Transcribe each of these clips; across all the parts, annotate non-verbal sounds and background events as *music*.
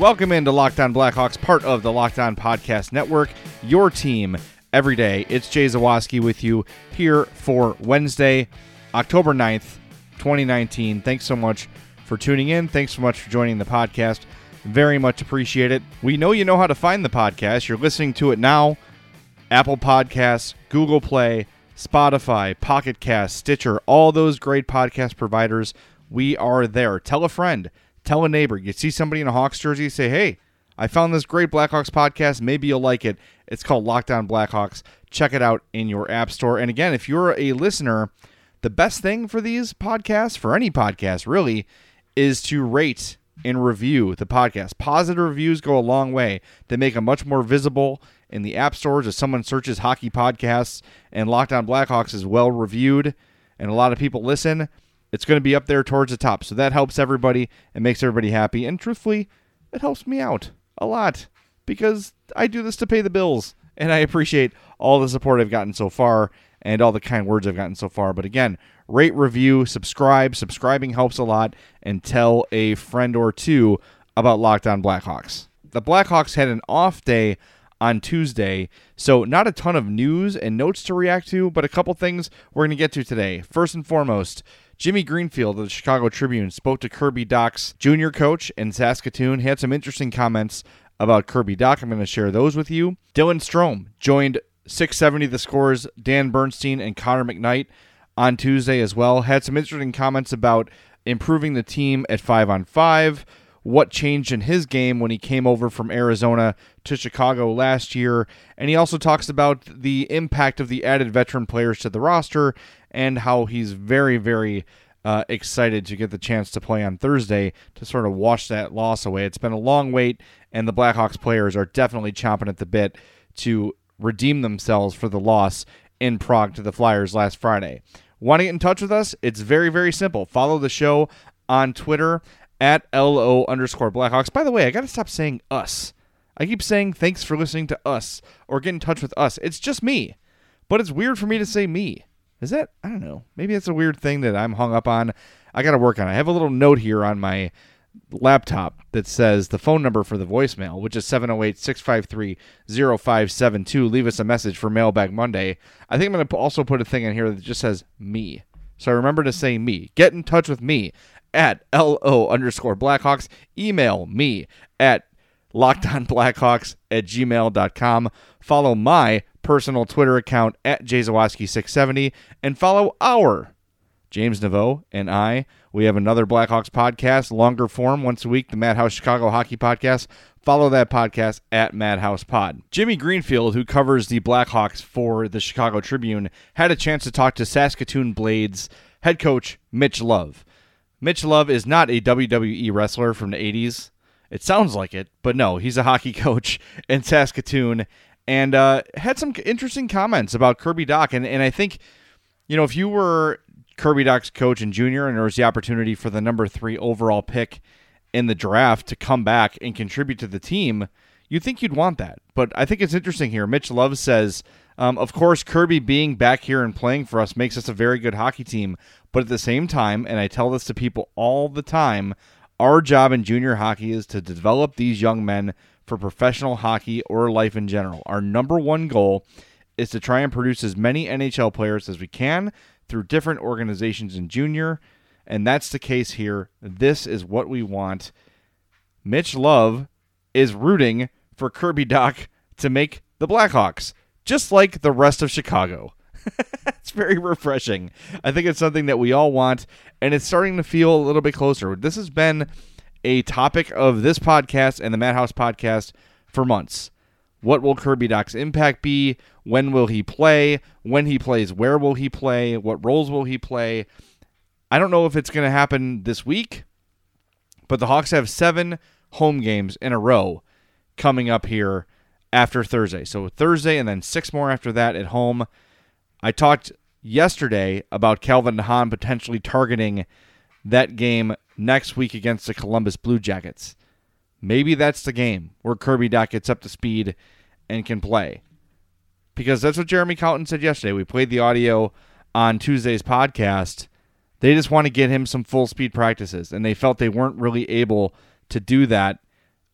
Welcome into Locked On Blackhawks, part of the Locked On Podcast Network, your team every day. It's Jay Zawaski with you here for Wednesday, October 9th, 2019. Thanks so much for tuning in. Thanks so much for joining the podcast. Very much appreciate it. We know you know how to find the podcast. You're listening to it now. Apple Podcasts, Google Play, Spotify, Pocket Cast, Stitcher, all those great podcast providers. We are there. Tell a friend Tell a neighbor. You see somebody in a Hawks jersey, say, hey, I found this great Blackhawks podcast. Maybe you'll like it. It's called Locked On Blackhawks. Check it out in your app store. And again, if you're a listener, the best thing for these podcasts, for any podcast really, is to rate and review the podcast. Positive reviews go a long way. They make them much more visible in the app stores as someone searches hockey podcasts and Lockdown Blackhawks is well reviewed and a lot of people listen it's going to be up there towards the top. So that helps everybody and makes everybody happy. And truthfully, it helps me out a lot because I do this to pay the bills. And I appreciate all the support I've gotten so far and all the kind words I've gotten so far. But again, rate, review, subscribe. Subscribing helps a lot. And tell a friend or two about Locked On Blackhawks. The Blackhawks had an off day on Tuesday. So, not a ton of news and notes to react to, but a couple things we're going to get to today. First and foremost, Jimmy Greenfield of the Chicago Tribune spoke to Kirby Dach's junior coach in Saskatoon. He had some interesting comments about Kirby Dach. I'm going to share those with you. Dylan Strome joined 670 the scores, Dan Bernstein and Connor McKnight on Tuesday as well. Had some interesting comments about improving the team at 5 on 5, what changed in his game when he came over from Arizona to Chicago last year. And he also talks about the impact of the added veteran players to the roster and how he's very, very uh, excited to get the chance to play on Thursday to sort of wash that loss away. It's been a long wait, and the Blackhawks players are definitely chomping at the bit to redeem themselves for the loss in Prague to the Flyers last Friday. Want to get in touch with us? It's very, very simple. Follow the show on Twitter at LO underscore Blackhawks. By the way, I got to stop saying us. I keep saying thanks for listening to us or get in touch with us. It's just me. But it's weird for me to say me. Is that I don't know. Maybe it's a weird thing that I'm hung up on. I got to work on it. I have a little note here on my laptop that says the phone number for the voicemail, which is 708-653-0572. Leave us a message for Mailbag Monday. I think I'm going to also put a thing in here that just says me. So I remember to say me. Get in touch with me at LO underscore Blackhawks. Email me at lockedonblackhawks at gmail.com. Follow my personal Twitter account at jzawaski670 and follow our James Neveau and I. We have another Blackhawks podcast, longer form, once a week, the Madhouse Chicago Hockey Podcast. Follow that podcast at Madhouse Pod. Jimmy Greenfield, who covers the Blackhawks for the Chicago Tribune, had a chance to talk to Saskatoon Blades head coach Mitch Love. Mitch Love is not a WWE wrestler from the 80s. It sounds like it, but no, he's a hockey *laughs* coach in Saskatoon and uh, had some interesting comments about Kirby Dach. And, and I think, you know, if you were Kirby Dach's coach and junior and there was the opportunity for the number three overall pick in the draft to come back and contribute to the team, you'd think you'd want that. But I think it's interesting here. Mitch Love says, um, of course, Kirby being back here and playing for us makes us a very good hockey team. But at the same time, and I tell this to people all the time, our job in junior hockey is to develop these young men for professional hockey or life in general. Our number one goal is to try and produce as many NHL players as we can through different organizations in junior, and that's the case here. This is what we want. Mitch Love is rooting for Kirby Dach to make the Blackhawks, just like the rest of Chicago. *laughs* it's very refreshing. I think it's something that we all want, and it's starting to feel a little bit closer. This has been a topic of this podcast and the Madhouse podcast for months. What will Kirby Dach's impact be? When will he play? When he plays, where will he play? What roles will he play? I don't know if it's going to happen this week, but the Hawks have seven home games in a row coming up here after Thursday. So Thursday and then six more after that at home. I talked yesterday about Calvin Hahn potentially targeting that game next week against the Columbus Blue Jackets. Maybe that's the game where Kirby Dach gets up to speed and can play. Because that's what Jeremy Colliton said yesterday. We played the audio on Tuesday's podcast. They just want to get him some full speed practices, and they felt they weren't really able to do that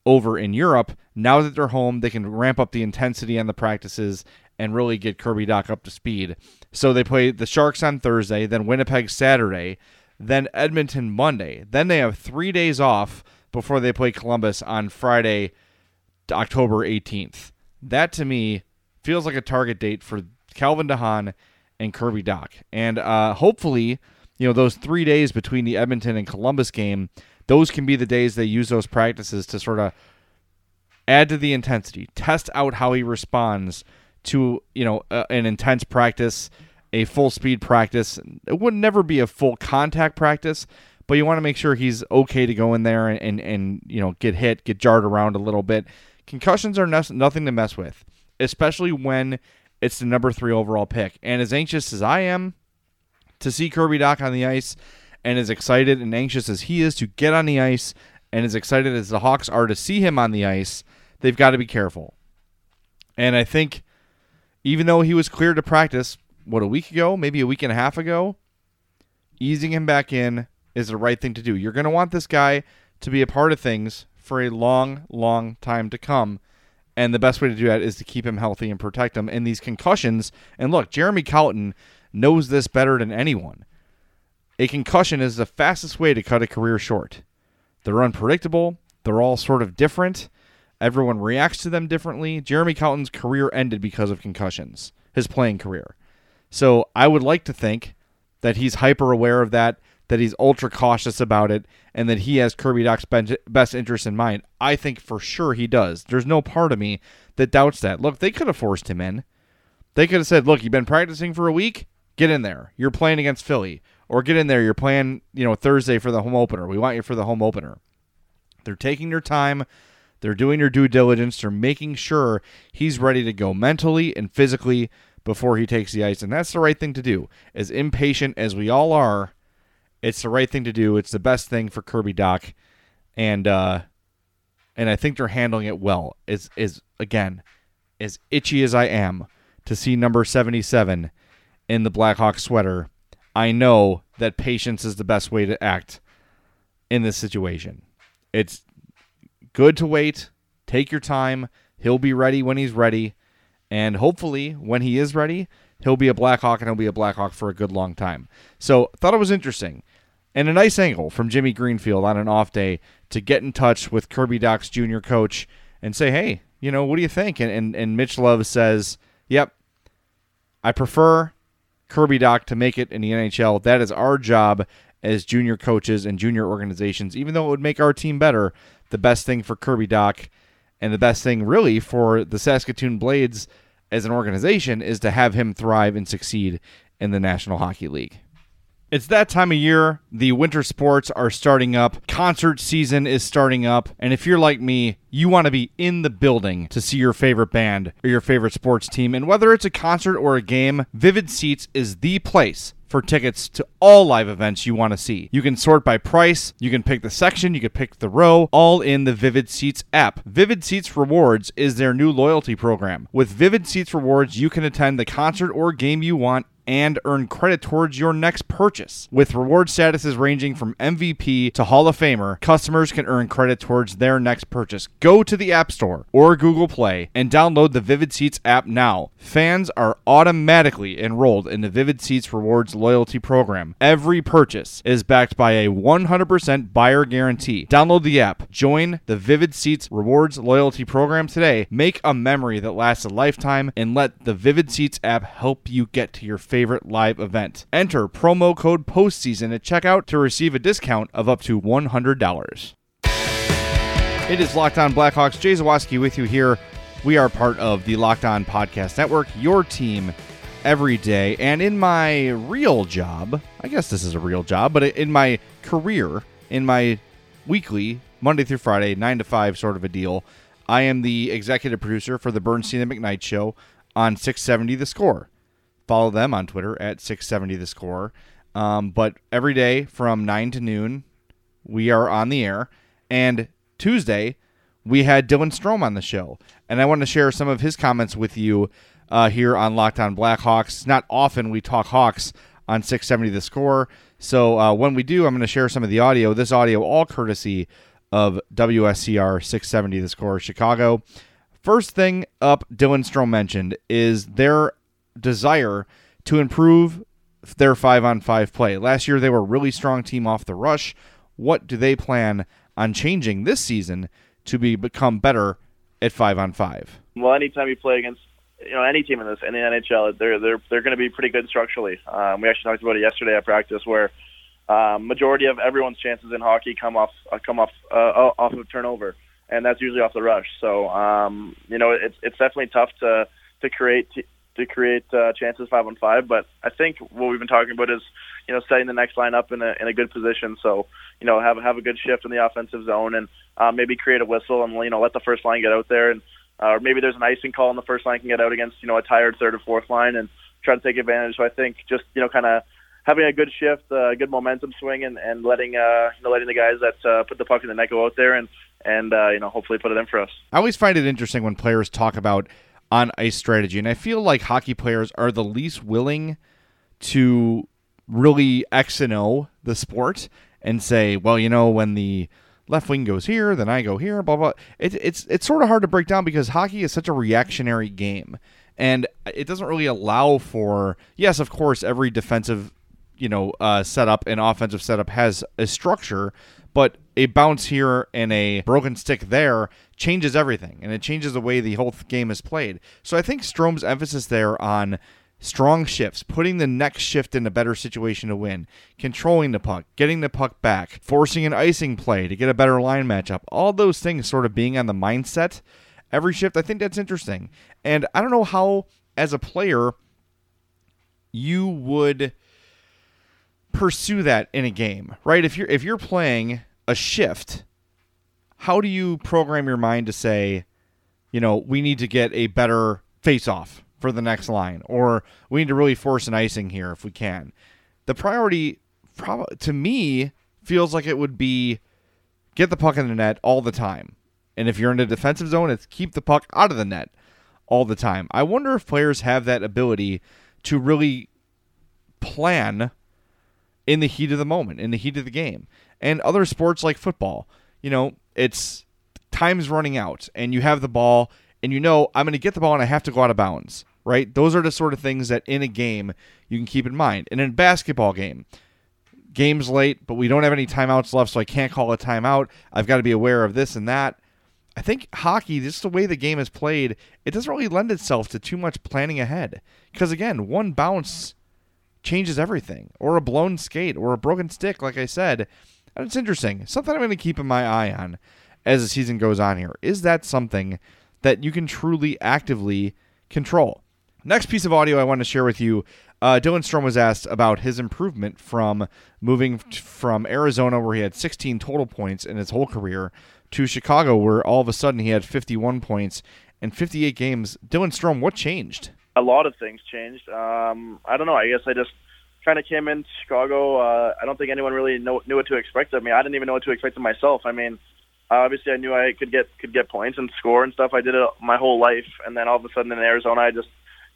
over in Europe. Now that they're home, they can ramp up the intensity on the practices and really get Kirby Dach up to speed. So they play the Sharks on Thursday, then Winnipeg Saturday, then Edmonton Monday. Then they have three days off before they play Columbus on Friday, October 18th. That to me feels like a target date for Calvin DeHaan and Kirby Dach. And uh, hopefully, you know, those three days between the Edmonton and Columbus game, those can be the days they use those practices to sort of add to the intensity, test out how he responds to, you know, uh, an intense practice, a full speed practice. It would never be a full contact practice, but you want to make sure he's okay to go in there and, and, and you know, get hit, get jarred around a little bit. Concussions are nothing to mess with, especially when it's the number three overall pick. And as anxious as I am to see Kirby Dach on the ice, and as excited and anxious as he is to get on the ice, and as excited as the Hawks are to see him on the ice, they've got to be careful. And I think even though he was cleared to practice, what, a week ago, maybe a week and a half ago, easing him back in is the right thing to do. You're going to want this guy to be a part of things for a long, long time to come. And the best way to do that is to keep him healthy and protect him. And these concussions, and look, Jeremy Colliton knows this better than anyone. A concussion is the fastest way to cut a career short. They're unpredictable, they're all sort of different. Everyone reacts to them differently. Jeremy Colliton's career ended because of concussions, his playing career. So I would like to think that he's hyper aware of that, that he's ultra cautious about it, and that he has Kirby Dach's best interest in mind. I think for sure he does. There's no part of me that doubts that. Look, they could have forced him in. They could have said, "Look, you've been practicing for a week. Get in there. You're playing against Philly, or get in there. You're playing, you know, Thursday for the home opener. We want you for the home opener." They're taking their time. They're doing their due diligence. They're making sure he's ready to go mentally and physically before he takes the ice, and that's the right thing to do. As impatient as we all are, it's the right thing to do. It's the best thing for Kirby Dach, and uh, and I think they're handling it well. Is is again, as itchy as I am to see number seventy seven in the Blackhawk sweater, I know that patience is the best way to act in this situation. It's good to wait. Take your time. He'll be ready when he's ready. And hopefully, when he is ready, he'll be a Blackhawk and he'll be a Blackhawk for a good long time. So, thought it was interesting and a nice angle from Jimmy Greenfield on an off day to get in touch with Kirby Dach's junior coach and say, hey, you know, what do you think? And, and, and Mitch Love says, yep, I prefer Kirby Dach to make it in the NHL. That is our job as junior coaches and junior organizations. Even though it would make our team better, the best thing for Kirby Dach and the best thing really for the Saskatoon Blades as an organization is to have him thrive and succeed in the National Hockey League. It's that time of year. The winter sports are starting up. Concert season is starting up. And if you're like me, you want to be in the building to see your favorite band or your favorite sports team. And whether it's a concert or a game, Vivid Seats is the place for tickets to all live events you want to see. You can sort by price, you can pick the section, you can pick the row, all in the Vivid Seats app. Vivid Seats Rewards is their new loyalty program. With Vivid Seats Rewards, you can attend the concert or game you want and earn credit towards your next purchase. With reward statuses ranging from MVP to Hall of Famer, customers can earn credit towards their next purchase. Go to the App Store or Google Play and download the Vivid Seats app now. Fans are automatically enrolled in the Vivid Seats Rewards loyalty program. Every purchase is backed by a 100% buyer guarantee. Download the app, join the Vivid Seats Rewards loyalty program today, make a memory that lasts a lifetime, and let the Vivid Seats app help you get to your favorite favorite live event. Enter promo code postseason at checkout to receive a discount of up to $100. It is Locked On Blackhawks. Jay Zawaski with you here. We are part of the Locked On Podcast Network, your team every day. And in my real job, I guess this is a real job, but in my career, in my weekly, Monday through Friday, 9 to 5 sort of a deal, I am the executive producer for the Bernstein and McKnight Show on 670 The Score. Follow them on Twitter at 670 the score. Um, but every day from 9 to noon, we are on the air. And Tuesday, we had Dylan Strome on the show. And I want to share some of his comments with you uh, here on Locked On Blackhawks. Not often we talk Hawks on 670 the score. So uh, when we do, I'm going to share some of the audio. This audio, all courtesy of WSCR 670 the score. Chicago. First thing up, Dylan Strome mentioned is their desire to improve their five on five play. Last year, they were a really strong team off the rush. What do they plan on changing this season to be become better at five on five? Well, anytime you play against you know any team in this in the NHL, they're they're they're going to be pretty good structurally. Um, we actually talked about it yesterday at practice, where um, majority of everyone's chances in hockey come off uh, come off uh, off of turnover, and that's usually off the rush. So um, you know it's it's definitely tough to to create to create uh, chances five on five. But I think what we've been talking about is, you know, setting the next line up in a in a good position. So, you know, have have a good shift in the offensive zone and uh, maybe create a whistle and you know let the first line get out there and uh, or maybe there's an icing call and the first line can get out against you know a tired third or fourth line and try to take advantage. So I think just you know kind of having a good shift, a uh, good momentum swing, and, and letting uh, you know letting the guys that uh, put the puck in the net go out there and and uh, you know hopefully put it in for us. I always find it interesting when players talk about on ice strategy. And I feel like hockey players are the least willing to really X and O the sport and say, well, you know, when the left wing goes here, then I go here, blah blah. It, it's it's sort of hard to break down because hockey is such a reactionary game, and it doesn't really allow for. Yes, of course, every defensive, you know, uh, setup and offensive setup has a structure, but a bounce here and a broken stick there changes everything, and it changes the way the whole game is played. So I think Strome's emphasis there on strong shifts, putting the next shift in a better situation to win, controlling the puck, getting the puck back, forcing an icing play to get a better line matchup, all those things sort of being on the mindset every shift. I think that's interesting. And I don't know how, as a player, you would pursue that in a game, right? If you're if you're playing a shift, how do you program your mind to say, you know, we need to get a better face off for the next line, or we need to really force an icing here if we can? The priority, to me, feels like it would be get the puck in the net all the time. And if you're in the defensive zone, it's keep the puck out of the net all the time. I wonder if players have that ability to really plan in the heat of the moment, in the heat of the game. And other sports like football, you know, it's time's running out and you have the ball and you know I'm going to get the ball and I have to go out of bounds, right? Those are the sort of things that in a game you can keep in mind. And in a basketball game, game's late, but we don't have any timeouts left, so I can't call a timeout. I've got to be aware of this and that. I think hockey, just the way the game is played, it doesn't really lend itself to too much planning ahead. Because again, one bounce changes everything, or a blown skate, or a broken stick, like I said. And it's interesting. Something I'm going to keep in my eye on as the season goes on here. Is that something that you can truly actively control? Next piece of audio I want to share with you. Uh, Dylan Strome was asked about his improvement from moving from Arizona, where he had 16 total points in his whole career, to Chicago, where all of a sudden he had 51 points in 58 games. Dylan Strome, what changed? a lot of things changed. Um, I don't know. I guess I just kind of came into Chicago. Uh, I don't think anyone really know, knew what to expect of me. I didn't even know what to expect of myself. I mean, obviously I knew I could get could get points and score and stuff. I did it my whole life, and then all of a sudden in Arizona, I just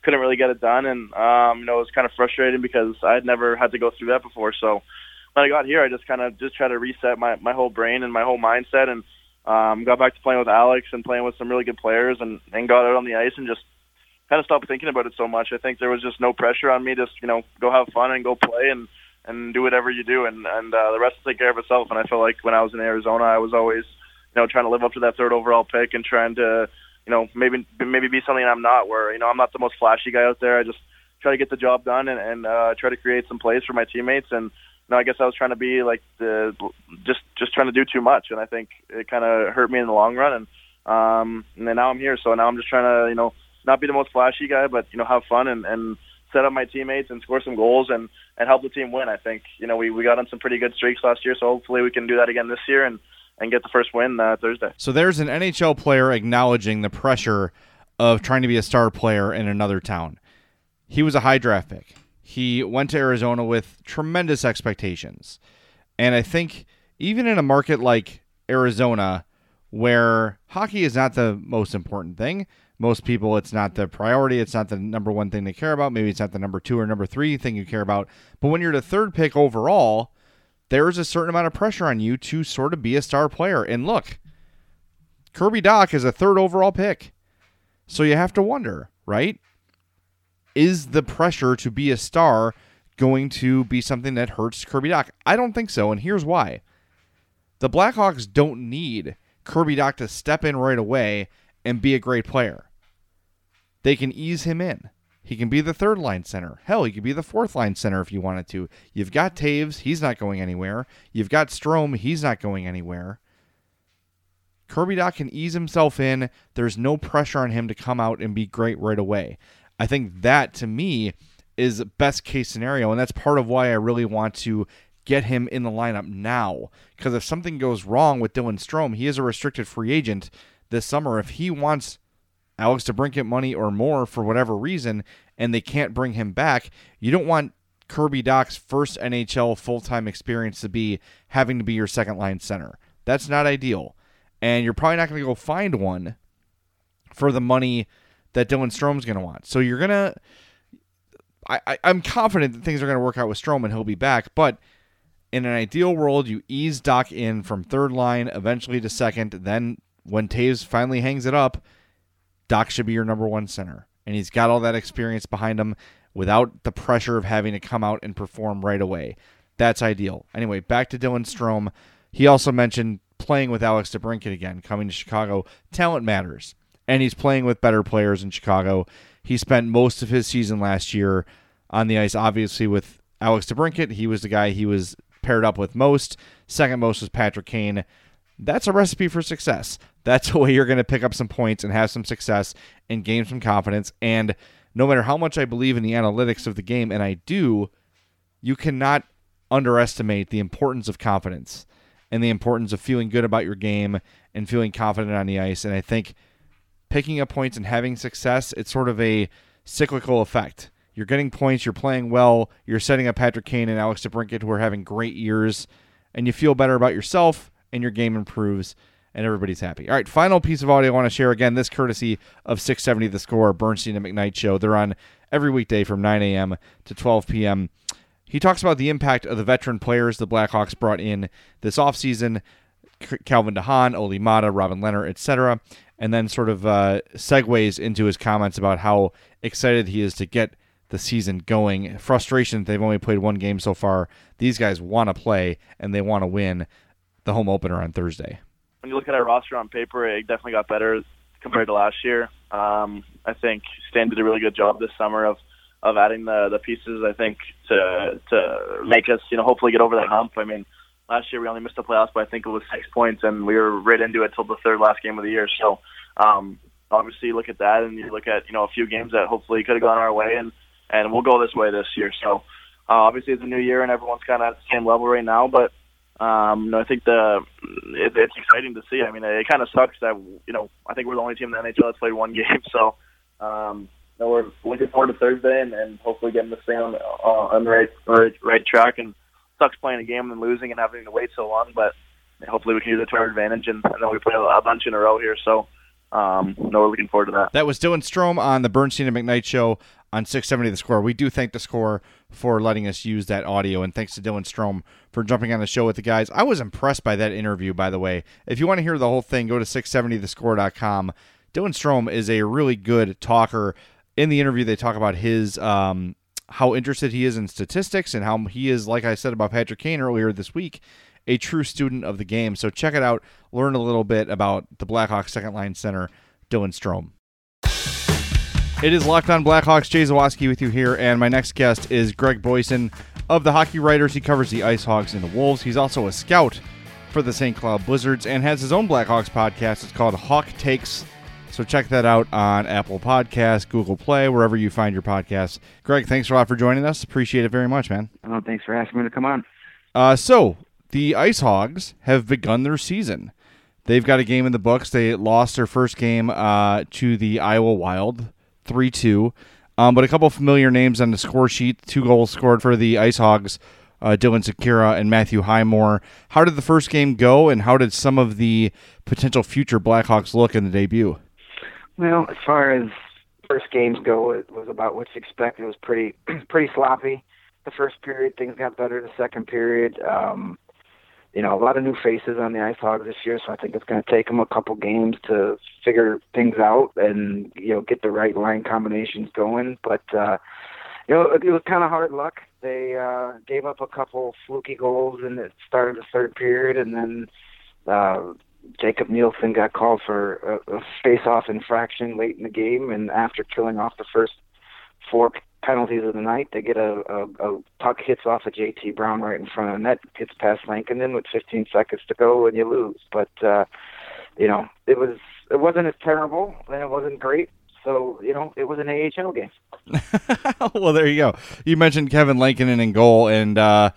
couldn't really get it done, and um, you know it was kind of frustrating because I had never had to go through that before. So when I got here, I just kind of just tried to reset my my whole brain and my whole mindset, and um, got back to playing with Alex and playing with some really good players, and and got out on the ice and just kind of stopped thinking about it so much. I think there was just no pressure on me. Just you know, go have fun and go play and and do whatever you do, and and uh, the rest will take care of itself. And I felt like when I was in Arizona, I was always you know trying to live up to that third overall pick and trying to you know maybe maybe be something I'm not. Where you know I'm not the most flashy guy out there. I just try to get the job done and, and uh, try to create some plays for my teammates and. You know, I guess I was trying to be like the just just trying to do too much, and I think it kind of hurt me in the long run. And um, and then now I'm here, so now I'm just trying to you know not be the most flashy guy, but you know have fun and, and set up my teammates and score some goals and and help the team win. I think you know we we got on some pretty good streaks last year, so hopefully we can do that again this year and and get the first win uh, Thursday. So there's an NHL player acknowledging the pressure of trying to be a star player in another town. He was a high draft pick. He went to Arizona with tremendous expectations. And I think even in a market like Arizona, where hockey is not the most important thing, most people it's not the priority it's not the number one thing they care about maybe it's not the number two or number three thing you care about but when you're the third pick overall there's a certain amount of pressure on you to sort of be a star player. And look, Kirby Dach is a third overall pick. So you have to wonder, right? Is the pressure to be a star going to be something that hurts Kirby Dach? I don't think so, and here's why. The Blackhawks don't need Kirby Dach to step in right away and be a great player. They can ease him in. He can be the third line center. Hell, he could be the fourth line center if you wanted to. You've got Toews, he's not going anywhere. You've got Strome, he's not going anywhere. Kirby Dach can ease himself in. There's no pressure on him to come out and be great right away. I think that to me is best case scenario, and that's part of why I really want to get him in the lineup now. Because if something goes wrong with Dylan Strome, he is a restricted free agent this summer. If he wants Alex DeBrincat money or more for whatever reason, and they can't bring him back, you don't want Kirby Dach's first NHL full time experience to be having to be your second line center. That's not ideal and you're probably not going to go find one for the money that Dylan Strome's going to want. So you're going to. I, am confident that things are going to work out with Strome and he'll be back, but in an ideal world, you ease Dach in from third line, eventually to second. Then when Toews finally hangs it up, Dach should be your number one center. And he's got all that experience behind him without the pressure of having to come out and perform right away. That's ideal. Anyway, back to Dylan Strome. He also mentioned playing with Alex DeBrincat again, coming to Chicago. Talent matters, and he's playing with better players in Chicago. He spent most of his season last year on the ice, obviously with Alex DeBrincat. He was the guy he was paired up with most. Second most was Patrick Kane. That's a recipe for success. That's a way you're going to pick up some points and have some success and gain some confidence. And no matter how much I believe in the analytics of the game, and I do, you cannot underestimate the importance of confidence and the importance of feeling good about your game and feeling confident on the ice. And I think picking up points and having success, it's sort of a cyclical effect. You're getting points, you're playing well, you're setting up Patrick Kane and Alex DeBrincat who are having great years, and you feel better about yourself, and your game improves, and everybody's happy. All right, final piece of audio I want to share again. This courtesy of 670 The Score, Bernstein and McKnight Show. They're on every weekday from 9 a.m. to 12 p.m. He talks about the impact of the veteran players the Blackhawks brought in this offseason Calvin DeHaan, Olli Maatta, Robin Lehner, etc. And then sort of uh, segues into his comments about how excited he is to get the season going. Frustration they've only played one game so far. These guys want to play and they want to win the home opener on Thursday. When you look at our roster on paper, it definitely got better compared to last year. Um, I think Stan did a really good job this summer of of adding the the pieces. I think to to make us you know hopefully get over that hump. I mean, last year we only missed the playoffs by I think it was six points, and we were right into it till the third last game of the year. So um, obviously you look at that, and you look at you know a few games that hopefully could have gone our way, and and we'll go this way this year. So uh, obviously it's a new year, and everyone's kind of at the same level right now, but. Um, you know, I think the it, it's exciting to see. I mean, it, it kind of sucks that you know I think we're the only team in the NHL that's played one *laughs* game. So um, know, we're looking forward to Thursday and, and hopefully getting this thing on, uh, on the right, right right track. And sucks playing a game and losing and having to wait so long, but hopefully we can use it to our advantage. And I know we play a bunch in a row here, so um, no, we're looking forward to that. That was Dylan Strome on the Bernstein and McKnight show on 670 The Score. We do thank The Score for letting us use that audio, and thanks to Dylan Strome for jumping on the show with the guys. I was impressed by that interview, by the way. If you want to hear the whole thing, go to 670thescore.com. Dylan Strome is a really good talker in the interview they talk about his um, how interested he is in statistics and how he is, like I said about Patrick Kane earlier this week, a true student of the game. So check it out, learn a little bit about the Blackhawks second line center, Dylan Strome. It is Locked On Blackhawks. Jay Zawaski with you here, and my next guest is Greg Boysen of the Hockey Writers. He covers the Ice Hogs and the Wolves. He's also a scout for the St. Cloud Blizzards and has his own Blackhawks podcast. It's called Hawk Takes. So check that out on Apple Podcasts, Google Play, wherever you find your podcasts. Greg, thanks a lot for joining us. Appreciate it very much, man. Oh, thanks for asking me to come on. Uh, so the Ice Hogs have begun their season. They've got a game in the books. They lost their first game uh, to the Iowa Wild, three two. Um, but a couple familiar names on the score sheet. Two goals scored for the Ice Hogs. Uh, Dylan Sikura and Matthew Highmore. How did the first game go, and how did some of the potential future Blackhawks look in the debut? Well, as far as first games go, it was about what you expect. It was pretty *clears throat* pretty sloppy. the first period. Things got better the second period. Um, you know, a lot of new faces on the Ice Hogs this year, so I think it's going to take them a couple games to figure things out and you know get the right line combinations going. But uh, you know, it, it was kind of hard luck. They uh, gave up a couple fluky goals in the start of the third period, and then uh, Jacob Nielsen got called for a, a face-off infraction late in the game, and after killing off the first four penalties of the night, they get a, a, a puck hits off of JT Brown right in front of the net, gets past Lankinen with 15 seconds to go, and you lose. But uh, you know, it was it wasn't as terrible, and it wasn't great. So you know, it was an AHL game. *laughs* well, there you go. You mentioned Kevin Lankinen in goal, and uh,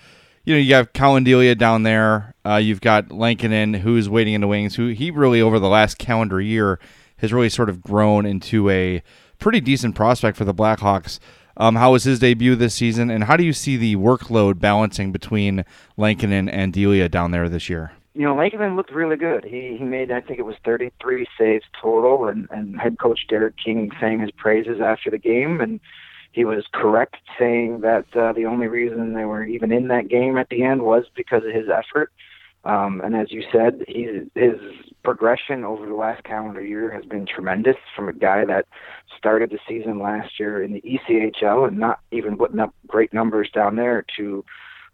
you know you have Collin Delia down there. Uh, you've got Lankinen, who's waiting in the wings. Who he really over the last calendar year has really sort of grown into a pretty decent prospect for the Blackhawks. Um, how was his debut this season, and how do you see the workload balancing between Lankinen and Delia down there this year? You know, Lankinen looked really good. He he made I think it was 33 saves total, and and head coach Derek King sang his praises after the game, and he was correct saying that uh, the only reason they were even in that game at the end was because of his effort. Um, and as you said, he, his progression over the last calendar year has been tremendous from a guy that started the season last year in the ECHL and not even putting up great numbers down there to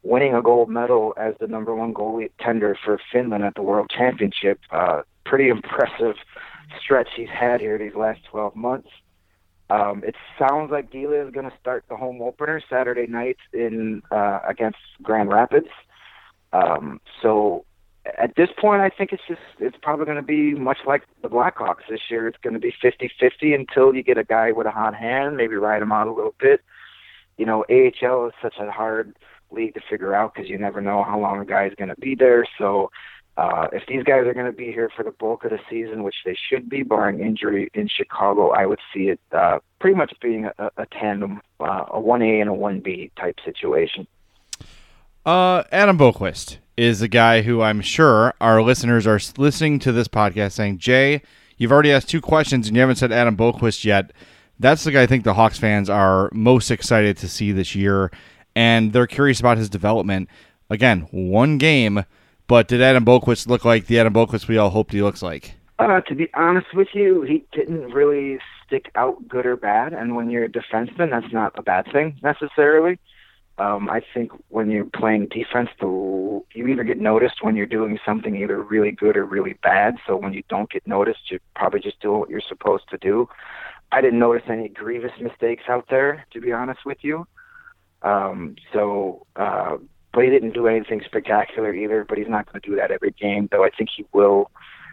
winning a gold medal as the number one goalie tender for Finland at the World Championship. Uh, pretty impressive stretch he's had here these last 12 months. Um, it sounds like Delia is going to start the home opener Saturday night in uh, against Grand Rapids. Um, so at this point, I think it's just it's probably going to be much like the Blackhawks this year. It's going to be 50-50 until you get a guy with a hot hand, maybe ride him out a little bit. You know, AHL is such a hard league to figure out because you never know how long a guy is going to be there. So uh, if these guys are going to be here for the bulk of the season, which they should be, barring injury in Chicago, I would see it uh, pretty much being a, a tandem, uh, a 1A and a 1B type situation. Uh, Adam Boqvist is a guy who I'm sure our listeners are listening to this podcast saying, Jay, you've already asked two questions and you haven't said Adam Boqvist yet. That's the guy I think the Hawks fans are most excited to see this year, and they're curious about his development. Again, one game, but did Adam Boqvist look like the Adam Boqvist we all hoped he looks like? Uh, to be honest with you, he didn't really stick out good or bad, and when you're a defenseman, that's not a bad thing necessarily. Um, I think when you're playing defense, the, you either get noticed when you're doing something either really good or really bad. So when you don't get noticed, you're probably just doing what you're supposed to do. I didn't notice any grievous mistakes out there, to be honest with you. Um, so, uh, but he didn't do anything spectacular either. But he's not going to do that every game, though. I think he will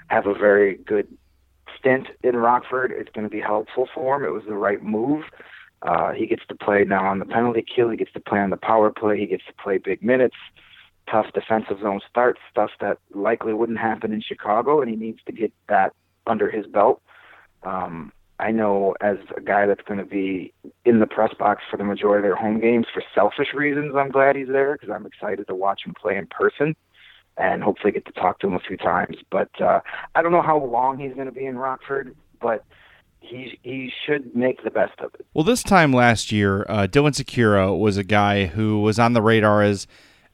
have a very good stint in Rockford. It's going to be helpful for him. It was the right move. Uh, he gets to play now on the penalty kill. He gets to play on the power play. He gets to play big minutes, tough defensive zone starts, stuff that likely wouldn't happen in Chicago, and he needs to get that under his belt. Um, I know as a guy that's going to be in the press box for the majority of their home games for selfish reasons, I'm glad he's there because I'm excited to watch him play in person and hopefully get to talk to him a few times. But uh, I don't know how long he's going to be in Rockford, but he he should make the best of it. Well, this time last year, uh, Dylan Sikura was a guy who was on the radar as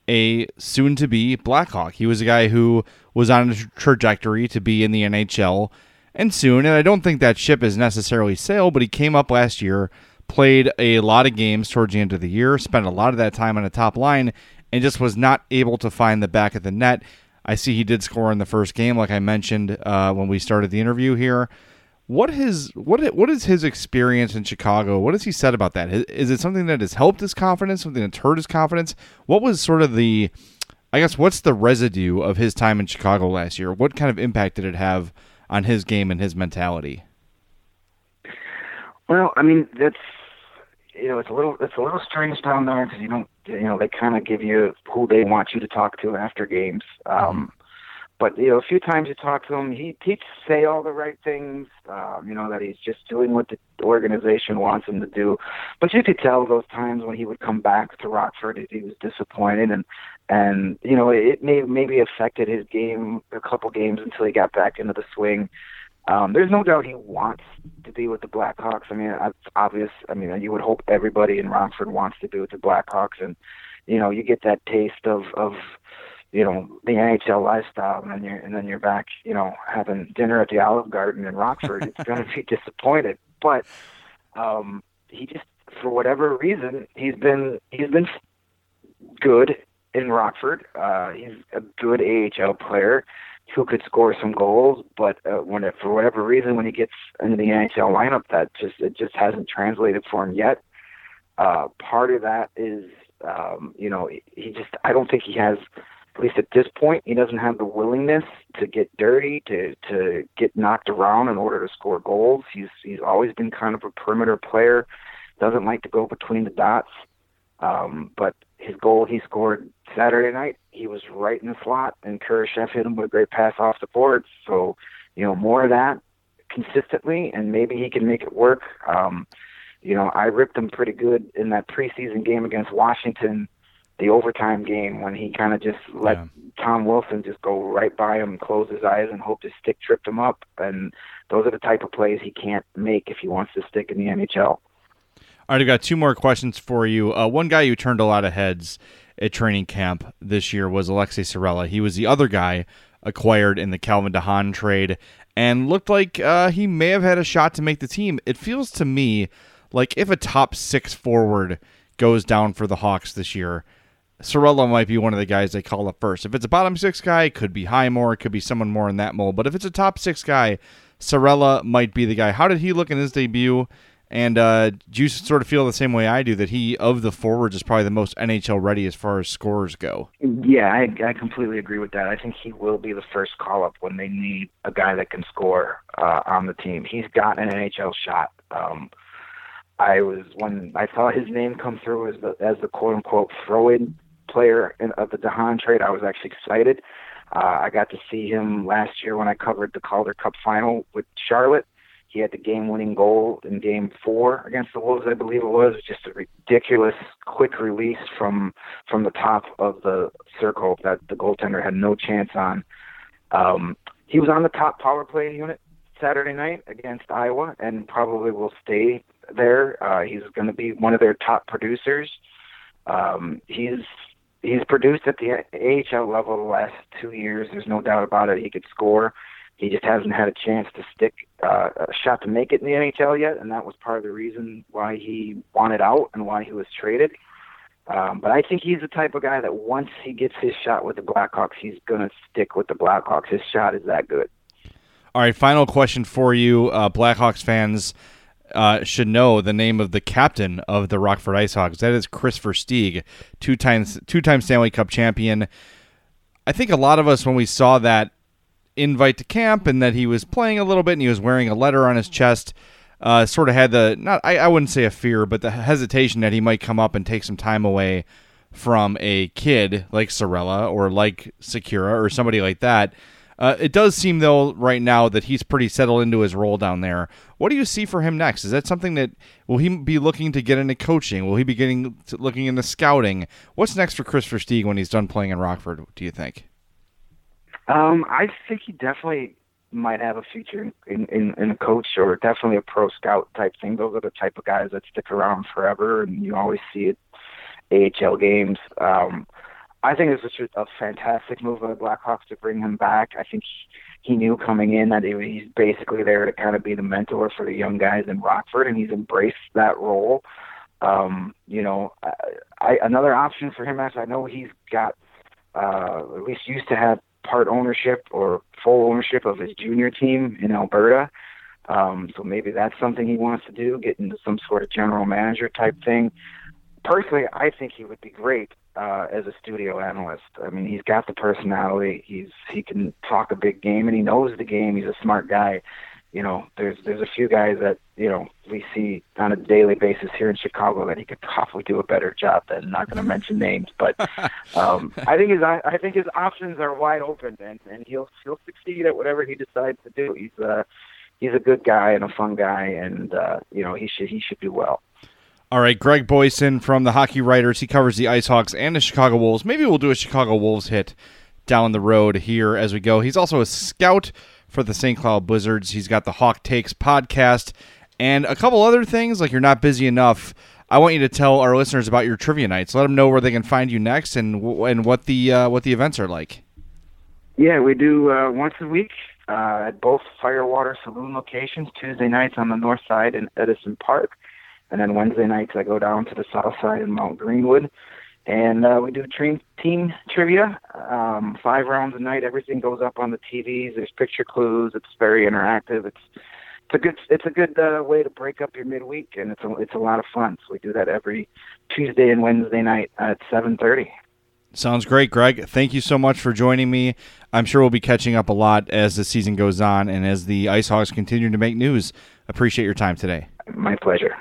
a soon-to-be Blackhawk. He was a guy who was on a trajectory to be in the NHL and soon. And I don't think that ship is necessarily sailed, but he came up last year, played a lot of games towards the end of the year, spent a lot of that time on the top line, and just was not able to find the back of the net. I see he did score in the first game, like I mentioned uh, when we started the interview here. What his what what is his experience in Chicago? What has he said about that? Is it something that has helped his confidence? Something that's hurt his confidence? What was sort of the, I guess, what's the residue of his time in Chicago last year? What kind of impact did it have on his game and his mentality? Well, I mean that's you know it's a little it's a little strange down there because you don't you know they kind of give you who they want you to talk to after games. Um, but you know, a few times you talk to him, he he'd say all the right things. Um, you know that he's just doing what the organization wants him to do. But you could tell those times when he would come back to Rockford, he was disappointed, and and you know it may maybe affected his game a couple games until he got back into the swing. Um, there's no doubt he wants to be with the Blackhawks. I mean, it's obvious. I mean, you would hope everybody in Rockford wants to be with the Blackhawks, and you know, you get that taste of of you know the NHL lifestyle, and then you're and then you're back, you know, having dinner at the Olive Garden in Rockford. it's going to be *laughs* disappointed, but um, he just for whatever reason he's been he's been good in Rockford. Uh, he's a good AHL player who could score some goals, but uh, when it, for whatever reason when he gets into the NHL lineup, that just it just hasn't translated for him yet. Uh, part of that is, um, you know, he just I don't think he has, at least at this point, he doesn't have the willingness to get dirty, to to get knocked around in order to score goals. He's he's always been kind of a perimeter player, doesn't like to go between the dots. Um, but his goal he scored Saturday night, he was right in the slot, and Kurashev hit him with a great pass off the board. So, you know, more of that consistently, and maybe he can make it work. Um, you know, I ripped him pretty good in that preseason game against Washington, the overtime game, when he kind of just let yeah. Tom Wilson just go right by him, close his eyes, and hope his stick tripped him up. And those are the type of plays he can't make if he wants to stick in the NHL. All right, I've got two more questions for you. Uh, one guy who turned a lot of heads at training camp this year was Aleksi Saarela. He was the other guy acquired in the Calvin DeHaan trade and looked like uh, he may have had a shot to make the team. It feels to me like if a top six forward goes down for the Hawks this year, Saarela might be one of the guys they call up first. If it's a bottom six guy, it could be Highmore, it could be someone more in that mold. But if it's a top six guy, Saarela might be the guy. How did he look in his debut? And uh, do you sort of feel the same way I do that he, of the forwards, is probably the most NHL ready as far as scores go? Yeah, I, I completely agree with that. I think he will be the first call up when they need a guy that can score uh, on the team. He's got an NHL shot. Um, I was when I saw his name come through as the as the quote unquote throw in player in, of the DeHaan trade. I was actually excited. Uh, I got to see him last year when I covered the Calder Cup final with Charlotte he had the game-winning goal in Game Four against the Wolves, I believe it was. Just a ridiculous quick release from from the top of the circle that the goaltender had no chance on. Um, he was on the top power play unit Saturday night against Iowa, and probably will stay there. Uh, he's going to be one of their top producers. Um, he's he's produced at the AHL level the last two years. There's no doubt about it. He could score. He just hasn't had a chance to stick uh, a shot to make it in the NHL yet, and that was part of the reason why he wanted out and why he was traded. Um, but I think he's the type of guy that once he gets his shot with the Blackhawks, he's going to stick with the Blackhawks. His shot is that good. All right, final question for you, uh, Blackhawks fans. Uh, should know the name of the captain of the Rockford IceHogs. That is Kris Versteeg, two times two time Stanley Cup champion. I think a lot of us, when we saw that invite to camp and that he was playing a little bit and he was wearing a letter on his chest. Uh, sort of had the not I, I wouldn't say a fear, but the hesitation that he might come up and take some time away from a kid like Saarela or like Sikura or somebody like that. Uh, it does seem though right now that he's pretty settled into his role down there. What do you see for him next? Is that something that will he be looking to get into coaching? Will he be getting looking into scouting? What's next for Kris Versteeg when he's done playing in Rockford? Do you think? Um, I think he definitely might have a future in, in, in a coach or definitely a pro scout type thing. Those are the type of guys that stick around forever, and you always see it AHL games. Um, I think it's a, a fantastic move by the Blackhawks to bring him back. I think he, he knew coming in that he, he's basically there to kind of be the mentor for the young guys in Rockford, and he's embraced that role. Um, you know, I, I, another option for him, as I know he's got, uh, at least used to have part ownership or full ownership of his junior team in Alberta. Um, so maybe that's something he wants to do, get into some sort of general manager type thing. Personally, I think he would be great uh, as a studio analyst. I mean, he's got the personality. He's he can talk a big game, and he knows the game. He's a smart guy you know, there's there's a few guys that you know we see on a daily basis here in Chicago that he could probably do a better job than. Not going to mention names, but *laughs* um, I think his I think his options are wide open, and and he'll he'll succeed at whatever he decides to do. He's a he's a good guy and a fun guy, and uh, you know he should he should do well. All right, Greg Boysen from the Hockey Writers. He covers the Ice Hogs and the Chicago Wolves. Maybe we'll do a Chicago Wolves hit down the road here as we go. He's also a scout for the St. Cloud Blizzards. He's got the Hawk Takes podcast and a couple other things like you're not busy enough. I want you to tell our listeners about your trivia nights. Let them know where they can find you next and and what the uh, what the events are like. Yeah, we do uh, once a week uh, at both Firewater Saloon locations. Tuesday nights on the north side in Edison Park, and then Wednesday nights I go down to the south side in Mount Greenwood. And uh, we do team team trivia, um, five rounds a night. Everything goes up on the TVs. There's picture clues. It's very interactive. It's it's a good it's a good uh, way to break up your midweek, and it's a it's a lot of fun. So we do that every Tuesday and Wednesday night at seven thirty. Sounds great, Greg. Thank you so much for joining me. I'm sure we'll be catching up a lot as the season goes on and as the Ice Hogs continue to make news. Appreciate your time today. My pleasure.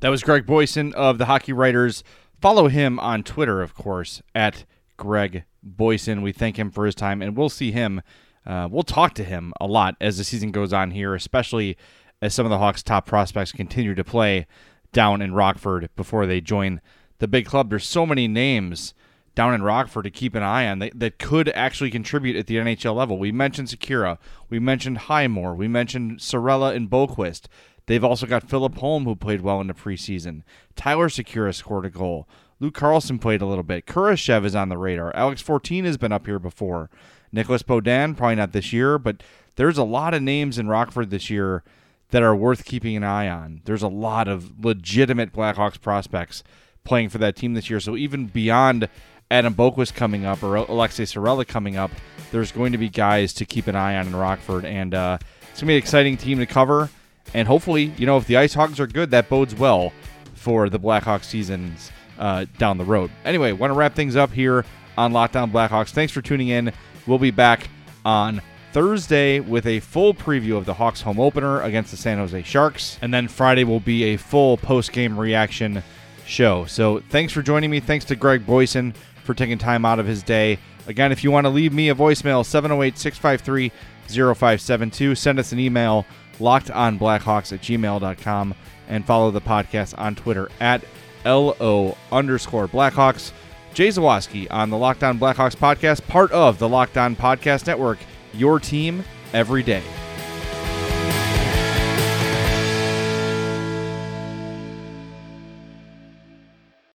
That was Greg Boysen of the Hockey Writers. Follow him on Twitter, of course, at Greg Boysen. We thank him for his time, and we'll see him. Uh, we'll talk to him a lot as the season goes on here, especially as some of the Hawks' top prospects continue to play down in Rockford before they join the big club. There's so many names down in Rockford to keep an eye on that, that could actually contribute at the NHL level. We mentioned Sikura, we mentioned Highmore, we mentioned Saarela and Boqvist. They've also got Philip Holm, who played well in the preseason. Tyler Sikura scored a goal. Luke Carlson played a little bit. Kurashev is on the radar. Alex Fortin has been up here before. Nicholas Beaudin, probably not this year, but there's a lot of names in Rockford this year that are worth keeping an eye on. There's a lot of legitimate Blackhawks prospects playing for that team this year. So even beyond Adam Boqvist coming up or Aleksi Saarela coming up, there's going to be guys to keep an eye on in Rockford, and uh, it's gonna be an exciting team to cover. And hopefully, you know, if the Ice Hogs are good, that bodes well for the Blackhawks seasons uh, down the road. Anyway, want to wrap things up here on Locked On Blackhawks. Thanks for tuning in. We'll be back on Thursday with a full preview of the Hawks home opener against the San Jose Sharks. And then Friday will be a full post game reaction show. So thanks for joining me. Thanks to Greg Boysen for taking time out of his day. Again, if you want to leave me a voicemail, 708 653 0572, send us an email, lockedonblackhawks at gmail.com, and follow the podcast on Twitter at LO underscore Blackhawks. Jay Zawaski on the Locked On Blackhawks podcast, part of the Locked On Podcast Network, your team every day.